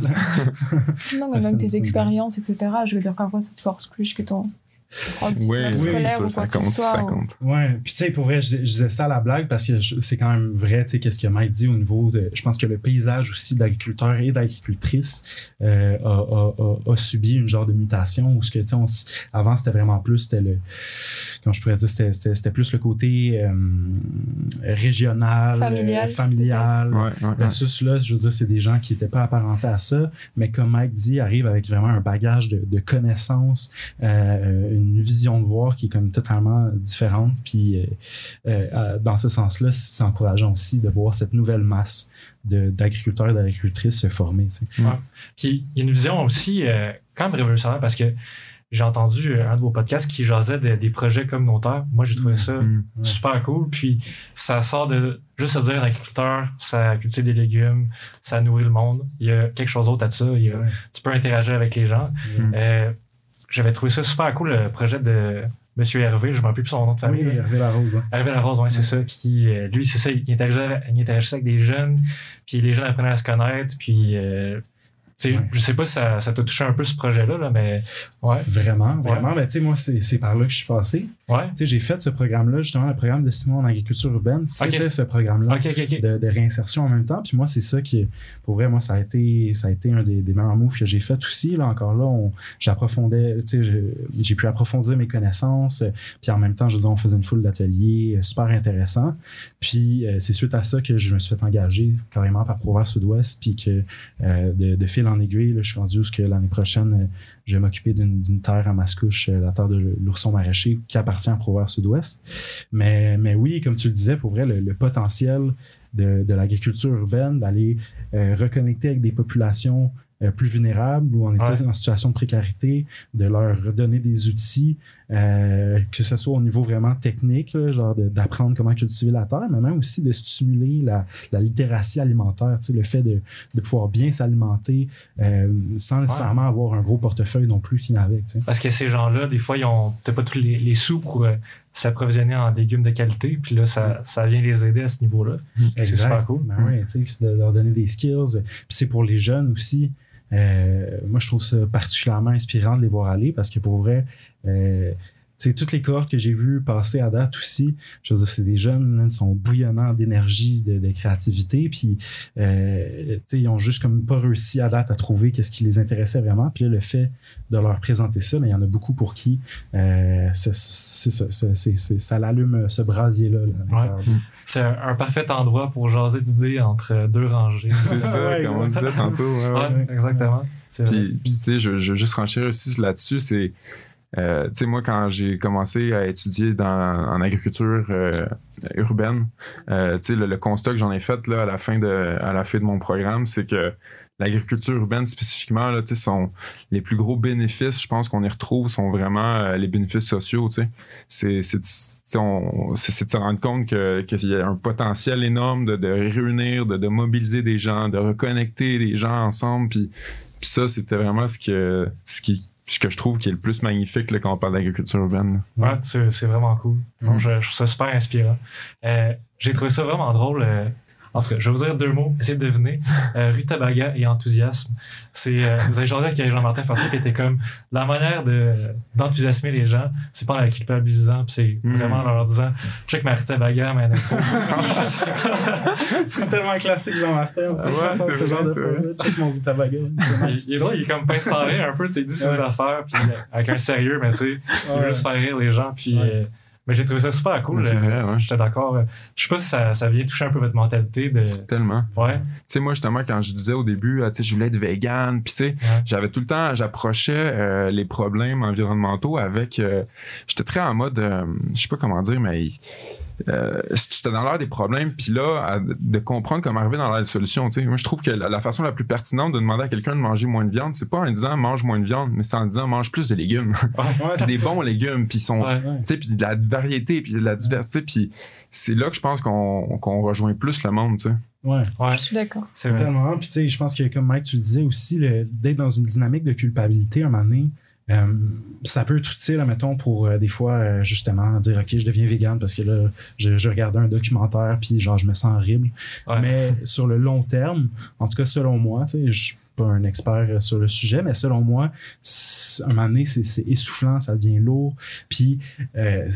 Non, mais Ah, (laughs) même tes expériences, etc. Je veux dire, parfois, ça te force plus que ton. Oui, diplôme c'est scolaire sûr, ou ça ce compte, soit, ça ou- compte. Ouais, puis tu sais, pour vrai, je, je disais ça à la blague parce que c'est quand même vrai, tu sais, qu'est-ce que Mike dit au niveau de. Je pense que le paysage aussi d'agriculteurs et d'agricultrices euh, a, a- a- a subi une genre de mutation où ce que, tu sais, avant, c'était vraiment plus, c'était le. Comment je pourrais dire, c'était- c'était c'était plus le côté euh, régional, Familial, euh, familial. Ouais, ouais, ouais. Versus là, je veux dire, c'est des gens qui n'étaient pas apparentés à ça, mais comme Mike dit, arrivent avec vraiment un bagage de, de connaissances, euh, une vision de voir qui est comme totalement différente. Puis euh, euh, dans ce sens-là, c'est encourageant aussi de voir cette nouvelle masse d'agriculteurs et d'agricultrices se former. tu sais. Puis il y a une vision aussi euh, quand même révolutionnaire parce que j'ai entendu un de vos podcasts qui jasait de- des projets communautaires. Moi, j'ai trouvé ça Mm. Ouais. super cool. Puis ça sort de juste se dire un agriculteur, ça cultive des légumes, ça nourrit le monde. Il y a quelque chose d'autre à ça. Il y a- Ouais. Tu peux interagir avec les gens. Mm. Euh, J'avais trouvé ça super cool, le projet de Monsieur Hervé, je ne me rappelle plus son nom de famille. Oui. Hervé Larose. hein. Hervé Larose, ouais, c'est Ouais. ça. Qui, euh, lui, c'est ça, il interagissait, il interagissait avec des jeunes, puis les jeunes apprenaient à se connaître, puis euh, Ouais. Je sais pas si ça ça t'a touché un peu ce projet-là, là, mais ouais. Vraiment, vraiment. Ben, tu sais, moi, c'est par là que je suis passé. Ouais. Tu sais, j'ai fait ce programme-là, justement, le programme de Simon en agriculture urbaine. C'était Ok. ce programme-là. De, de réinsertion en même temps. Puis moi, c'est ça qui, pour vrai, moi, ça a été, ça a été un des, des meilleurs moves que j'ai fait aussi. Là, encore là, on- j'approfondais, tu sais, j'ai pu approfondir mes connaissances. Puis en même temps, je dire, on faisait une foule d'ateliers euh, super intéressants. Puis euh, c'est suite à ça que je me suis fait engager carrément par Provence Sud-Ouest. Puis que euh, de, de fil en aiguille, là, je suis rendu où l'année prochaine, je vais m'occuper d'une terre à Mascouche, la terre de l'ourson maraîcher qui appartient à Provence Sud-Ouest. Mais, mais oui, comme tu le disais, pour vrai, le, potentiel de, de l'agriculture urbaine, d'aller euh, reconnecter avec des populations plus vulnérables ou en, état- Ouais. en situation de précarité, de leur donner des outils, euh, que ce soit au niveau vraiment technique, là, genre d'apprendre comment cultiver la terre, mais même aussi de stimuler la, la littératie alimentaire, le fait de, de pouvoir bien s'alimenter euh, sans nécessairement avoir un gros portefeuille non plus qui n'avait. Parce que ces gens-là, des fois, ils ont peut-être pas tous les, les sous pour euh, s'approvisionner en légumes de qualité, puis là, ça, ça vient les aider à ce niveau-là. C'est super cool. Ben ouais, puis de leur donner des skills. Puis c'est pour les jeunes aussi. Euh, moi, je trouve ça particulièrement inspirant de les voir aller parce que pour vrai, euh, sais, toutes les cohortes que j'ai vues passer à date aussi, je veux dire, c'est des jeunes, là, ils sont bouillonnants d'énergie, de, de créativité, puis euh, tu sais, ils ont juste comme pas réussi à date à trouver qu'est-ce qui les intéressait vraiment. Puis là, le fait de leur présenter ça, mais il y en a beaucoup pour qui euh, c'est- c'est- c'est- c'est- c'est- c'est- ça l'allume ce brasier-là. là, l'intérieur. C'est un, un parfait endroit pour jaser d'idées entre deux rangées. (laughs) C'est ça, Ouais, comme on disait exactement. tantôt. ouais, ouais. Ouais, exactement. C'est. Puis, tu sais, je, je veux juste renchir aussi là-dessus, c'est, euh, tu sais, moi, quand j'ai commencé à étudier dans, en agriculture euh, urbaine, euh, tu sais, le, le constat que j'en ai fait là, à, la fin de, à la fin de mon programme, c'est que l'agriculture urbaine spécifiquement, là, sont les plus gros bénéfices, je pense qu'on y retrouve, sont vraiment euh, les bénéfices sociaux. C'est, c'est, c'est, de se rendre compte que, qu'il y a un potentiel énorme de, de réunir, de, de mobiliser des gens, de reconnecter les gens ensemble, puis puis ça, c'était vraiment ce que, ce qui, ce que je trouve qui est le plus magnifique là, quand on parle d'agriculture urbaine. Ouais, c'est c'est vraiment cool. Donc, Mm. je, je trouve ça super inspirant. Euh, J'ai trouvé ça vraiment drôle. En tout cas, je vais vous dire deux mots, essayez de deviner. Euh, Rue Tabaga et enthousiasme. C'est, euh, vous avez jasé avec Jean-Martin Fortier qui était comme la manière de, d'enthousiasmer les gens, c'est pas en la culpabilisant, puis c'est Mm. vraiment en leur disant check ma Rue Tabaga, mais (laughs) c'est tellement classique, Jean-Martin. Ouais, c'est ce genre de vrai. Check mon Vitabaga. (laughs) il, il est drôle, il est comme pince sans rire un peu, tu sais, il dit ses Ouais. affaires, puis avec un sérieux, mais tu sais, il veut juste faire rire les gens, puis. Ouais. euh, mais j'ai trouvé ça super cool. C'est euh, vrai, ouais. J'étais d'accord. Je sais pas si ça, ça vient toucher un peu votre mentalité de. Tellement. Ouais. Tu sais, moi, justement, quand je disais au début, ah, tu sais, je voulais être vegan, puis tu sais, Ouais. j'avais tout le temps, j'approchais euh, les problèmes environnementaux avec. euh, J'étais très en mode, euh, je sais pas comment dire, mais euh, j'étais dans l'air des problèmes, puis là, à- de comprendre comment arriver dans l'air des solutions. Tu sais, moi, je trouve que la, la façon la plus pertinente de demander à quelqu'un de manger moins de viande, c'est pas en disant mange moins de viande, mais c'est en disant mange plus de légumes, Ouais, puis (laughs) des bons légumes, puis ils sont Ouais. Ouais. tu sais, puis de la variété, puis de la diversité, puis c'est là que je pense qu'on qu'on rejoint plus le monde, tu sais. Ouais. Ouais. Je suis d'accord. C'est. Tellement. Puis, tu sais, je pense que, comme Mike, tu le disais aussi, d'être dans une dynamique de culpabilité à un moment donné, euh, ça peut être utile, mettons, pour euh, des fois, euh, justement, dire, OK, je deviens vegan parce que là, je, je regardais un documentaire, puis genre, je me sens horrible. Ouais. Mais sur le long terme, en tout cas, selon moi, tu sais, je suis pas un expert sur le sujet, mais selon moi, à un moment donné, c'est c'est essoufflant, ça devient lourd. Puis, euh,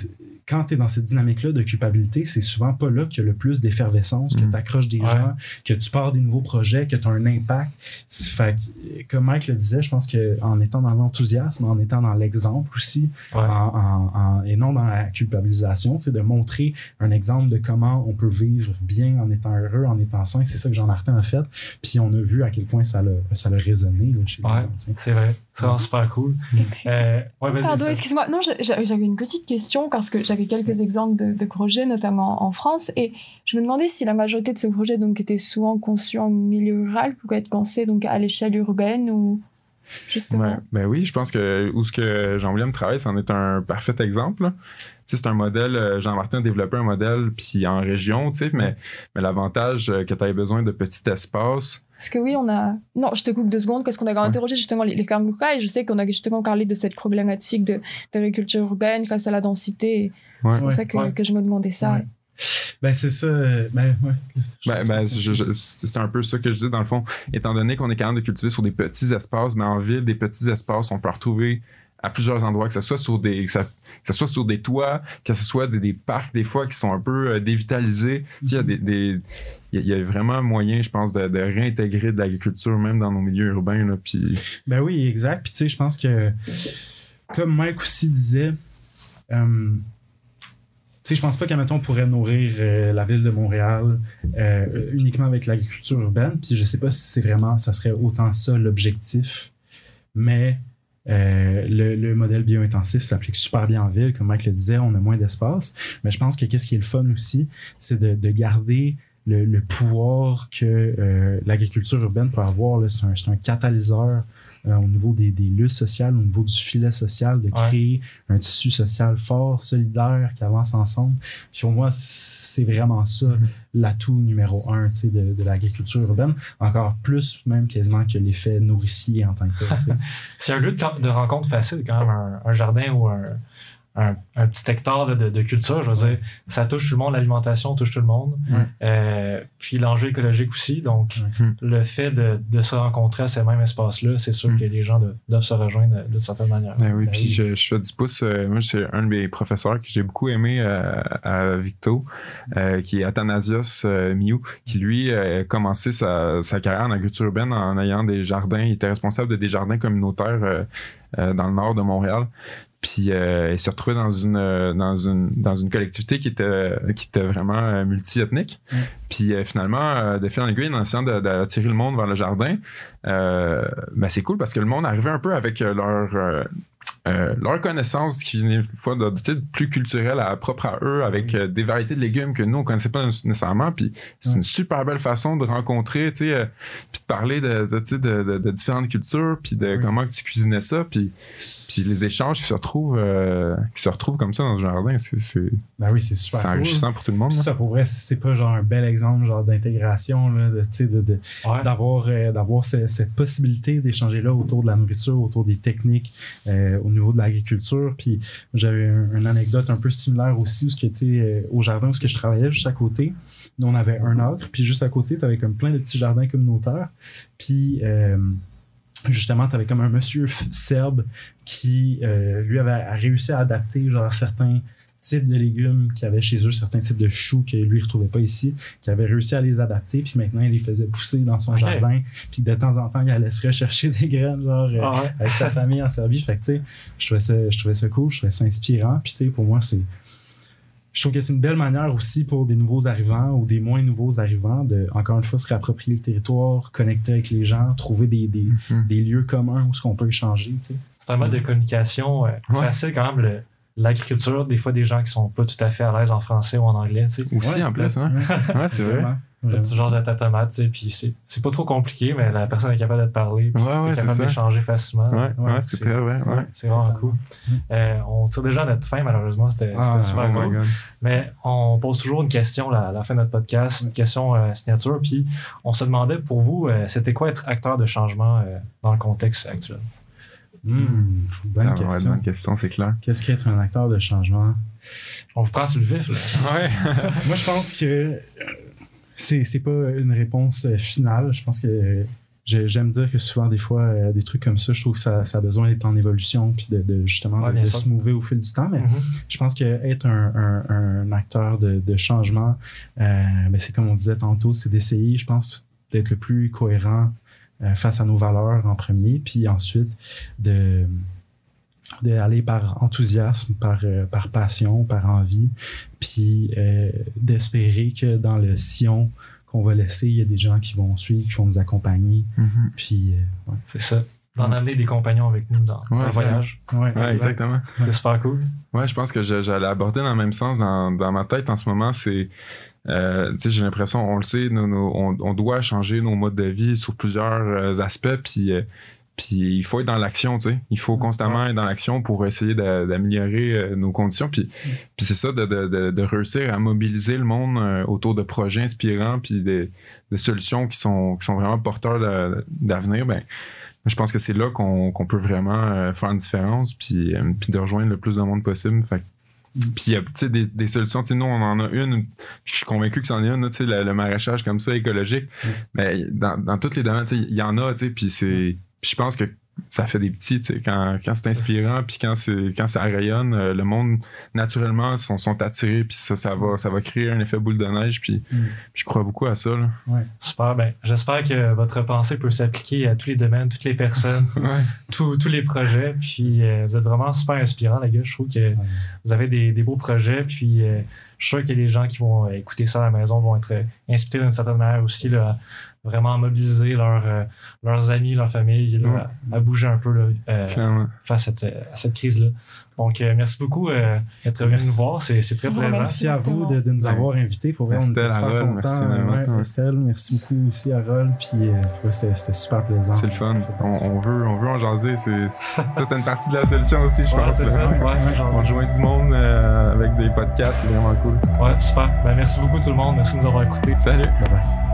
quand tu es dans cette dynamique-là de culpabilité, c'est souvent pas là qu'il y a le plus d'effervescence, que Mm. tu accroches des Ouais. gens, que tu pars des nouveaux projets, que tu as un impact. Fait que, comme Mike le disait, je pense qu'en étant dans l'enthousiasme, en étant dans l'exemple aussi, Ouais. en- en- en- et non dans la culpabilisation, c'est de montrer un exemple de comment on peut vivre bien en étant heureux, en étant sain. C'est ça que Jean-Martin a fait. Puis on a vu à quel point ça l'a, ça l'a résonné là, chez Ouais. C'est vrai. C'est vraiment super cool. Euh, ouais, vas-y, Pardon, excuse-moi. Non, j'a- j'a- j'avais une petite question parce que j'avais quelques exemples de, de projets, notamment en France, et je me demandais si la majorité de ces projets, donc, étaient souvent conçus en milieu rural, pouvaient être conçus donc à l'échelle urbaine ou justement. Ouais, ben oui, je pense que où ce que Jean-William travaille, c'en est un parfait exemple. là. Tu sais, c'est un modèle, euh, Jean-Martin a développé un modèle puis en région, tu sais, mais, mais l'avantage euh, que tu aies besoin de petits espaces, Parce que oui, on a. Non, je te coupe deux secondes parce qu'on a Ouais. interrogé justement les, les Kamlooka et je sais qu'on a justement parlé de cette problématique de- d'agriculture urbaine grâce à la densité. Ouais. C'est pour Ouais, ça que, ouais. que je me demandais ça. Ben, c'est ça. euh, Ben, ouais. Ben, ben, c'est un peu ça que je dis dans le fond. Étant donné qu'on est capable de cultiver sur des petits espaces, mais en ville, des petits espaces, on peut retrouver à plusieurs endroits, que ce soit sur des, que ça- que soit sur des toits, que ce soit des, des parcs des fois qui sont un peu euh, dévitalisés. Tu sais, Il y a des, des- il y a- il y a vraiment moyen, je pense, de, de réintégrer de l'agriculture même dans nos milieux urbains. Là, puis, Ben oui, exact. Puis tu sais, je pense que, comme Mike aussi disait, euh, sais, je pense pas qu'à mettons, on pourrait nourrir euh, la ville de Montréal euh, uniquement avec l'agriculture urbaine. Puis je sais pas si c'est vraiment, ça serait autant ça l'objectif. Mais euh, le, le modèle bio-intensif s'applique super bien en ville. Comme Mike le disait, on a moins d'espace. Mais je pense que qu'est-ce qui est le fun aussi, c'est de, de garder le, pouvoir que l'agriculture urbaine peut avoir. c'est un catalyseur euh, au niveau des, des luttes sociales, au niveau du filet social, de Ouais. créer un tissu social fort, solidaire, qui avance ensemble. Puis pour moi, c'est vraiment ça Mhm. l'atout numéro un de, de l'agriculture urbaine. Encore plus même quasiment que l'effet nourricier en tant que tel. (laughs) C'est un lieu de, de rencontre facile, quand même, un, un jardin ou un, un, un petit hectare de, de culture. Je veux dire, ça touche tout le monde, l'alimentation touche tout le monde. Euh, puis l'enjeu écologique aussi. Donc, Ouais. le fait de, de se rencontrer à ce même espace-là, c'est sûr Mm. que les gens de- doivent se rejoindre d'une certaine manière. Ben oui, Ben puis oui. Je, je fais du pouce. euh, moi, c'est un de mes professeurs que j'ai beaucoup aimé euh, à Victo, euh, qui est Athanasios euh, Miou, qui lui a commencé sa, sa carrière en agriculture urbaine en ayant des jardins. Il était responsable de des jardins communautaires dans le nord de Montréal. Puis euh, il s'est retrouvé dans une, euh, dans une dans une collectivité qui était qui était vraiment euh, multiethnique. Mm. Puis euh, finalement, euh, de fil en aiguille, en essayant d'attirer le monde vers le jardin, euh, ben c'est cool parce que le monde arrivait un peu avec euh, leur euh, leur connaissance qui venait une fois de, sais, plus culturelle à propre à eux avec euh, des variétés de légumes que nous on connaissait pas nécessairement puis c'est Ouais. une super belle façon de rencontrer tu sais euh, puis de parler de, de, de, de- de différentes cultures puis de Oui. comment que tu cuisinais ça puis puis les échanges qui se retrouvent euh, qui se retrouvent comme ça dans le jardin c'est c'est Ben oui, c'est super c'est cool. enrichissant pour tout le monde ça, pour vrai, c'est pas genre un bel exemple genre d'intégration, là, de, tu sais, de, de, Ouais. d'avoir euh, d'avoir ce- cette possibilité d'échanger là autour de la nourriture, autour des techniques, euh, au niveau de l'agriculture. Puis j'avais un- une anecdote un peu similaire aussi, où ce euh, au jardin où que je travaillais juste à côté, nous on avait un acre, puis juste à côté, tu avais comme plein de petits jardins communautaires. Puis euh, justement, tu avais comme un monsieur serbe qui, euh, lui, avait réussi à adapter genre certains types de légumes qu'il y avait chez eux, certains types de choux que lui ne retrouvait pas ici, qui avait réussi à les adapter, puis maintenant il les faisait pousser dans son jardin, puis de temps en temps il allait se rechercher (laughs) des graines genre euh, Ah ouais. avec sa famille en Serbie. Fait que tu sais, je trouvais ça, je trouvais ça cool, je trouvais ça inspirant, puis tu sais, pour moi c'est je trouve que c'est une belle manière aussi pour des nouveaux arrivants ou des moins nouveaux arrivants de, encore une fois, se réapproprier le territoire, connecter avec les gens, trouver des, des, Mhm. des lieux communs où ce qu'on peut échanger, tu sais. C'est un mode de communication euh, Ouais. facile quand même. le- L'agriculture, des fois, des gens qui sont pas tout à fait à l'aise en français ou en anglais, tu sais. aussi Ouais, en plus hein (laughs) ouais. c'est vrai tu genres de ta tomate, tu sais, puis c'est c'est pas trop compliqué, mais la personne est capable de te parler, puis ouais capable d'échanger facilement. ouais ouais Ouais, c'est très vrai ouais C'est vraiment cool. Mm. Euh, on tire déjà à notre fin, malheureusement. C'était Ah, c'était super oh cool. Mais on pose toujours une question là, à la fin de notre podcast, une question euh, signature. Puis on se demandait pour vous, euh, c'était quoi être acteur de changement euh, dans le contexte actuel? Hmm, bonne Ah, ouais, question. bonne question c'est clair Qu'est-ce qu'être un acteur de changement? On vous prend sur le vif. là. ouais (laughs) Moi, je pense que euh, c'est c'est pas une réponse euh, finale. Je pense que euh, j'ai- j'aime dire que souvent, des fois, des trucs comme ça, je trouve que ça, ça a besoin d'être en évolution puis de, de justement Ouais, de, se mouver au fil du temps. Mais Mhm. je pense qu'être un, un, un acteur de, de changement, euh, ben, c'est comme on disait tantôt, c'est d'essayer, je pense, d'être le plus cohérent face à nos valeurs en premier, puis ensuite de d'aller par enthousiasme, par, euh, par passion, par envie, puis euh, d'espérer que dans le sillon qu'on va laisser, il y a des gens qui vont suivre, qui vont nous accompagner, Mhm. puis euh, ouais. C'est ça. D'en amener des compagnons avec nous dans Ouais, le c'est voyage. Ouais, ouais exactement C'est super cool. Ouais, je pense que j'allais aborder dans le même sens dans, dans ma tête en ce moment. C'est, euh, j'ai l'impression, on le sait, nos- on, on doit changer nos modes de vie sur plusieurs euh, aspects, puis, euh, puis il faut être dans l'action, tu sais. Il faut constamment être dans l'action pour essayer d'a- d'améliorer nos conditions. Puis, puis c'est ça, de, de, de, de réussir à mobiliser le monde autour de projets inspirants, puis de, de solutions qui sont, qui sont vraiment porteurs d'avenir. Ben, je pense que c'est là qu'on qu'on peut vraiment faire une différence, puis, puis de rejoindre le plus de monde possible. Fait Puis il y a des, des solutions. Tu sais, nous, on en a une. puis Je suis convaincu que c'en est une, là, tu sais, le, le maraîchage comme ça, écologique. Mm. Mais dans, dans tous les domaines, il y en a, tu sais, puis c'est. puis je pense que ça fait des petits, tu sais, quand, quand c'est inspirant, puis quand, c'est, quand ça rayonne, euh, le monde, naturellement, sont, sont attirés, puis ça, ça, va, ça va créer un effet boule de neige, puis, Mm. je crois beaucoup à ça. Là. Super. Ben, j'espère que votre pensée peut s'appliquer à tous les domaines, toutes les personnes, (laughs) Ouais. tous, tous les projets. Puis euh, vous êtes vraiment super inspirant, les gars. Je trouve que vous avez des, des beaux projets. Puis euh, je suis sûr que les gens qui vont écouter ça à la maison vont être inspirés d'une certaine manière aussi là, vraiment mobiliser leurs, euh, leurs amis, leur famille, là, Ouais. à, à bouger un peu là, euh, face à cette, à cette crise-là. Donc, euh, merci beaucoup euh, d'être venu Merci. nous voir. C'est c'est très Ouais, plaisant. Merci à vous de, de nous Ouais. avoir invités. Pour vrai, on était super Harold, contents. merci vraiment. Ouais, Ouais. Estelle, merci beaucoup aussi, Harold. Puis euh, ouais, c'était c'était super plaisant. C'est le fun. On, on veut, on veut en jaser. C'est, ça, c'est une partie de la solution aussi, je Ouais, pense. c'est là. ça. Ouais, genre- On rejoint du monde euh, avec des podcasts, c'est vraiment cool. ouais, super. Ben, merci beaucoup tout le monde. Merci de nous avoir écoutés. Salut! Bye bye.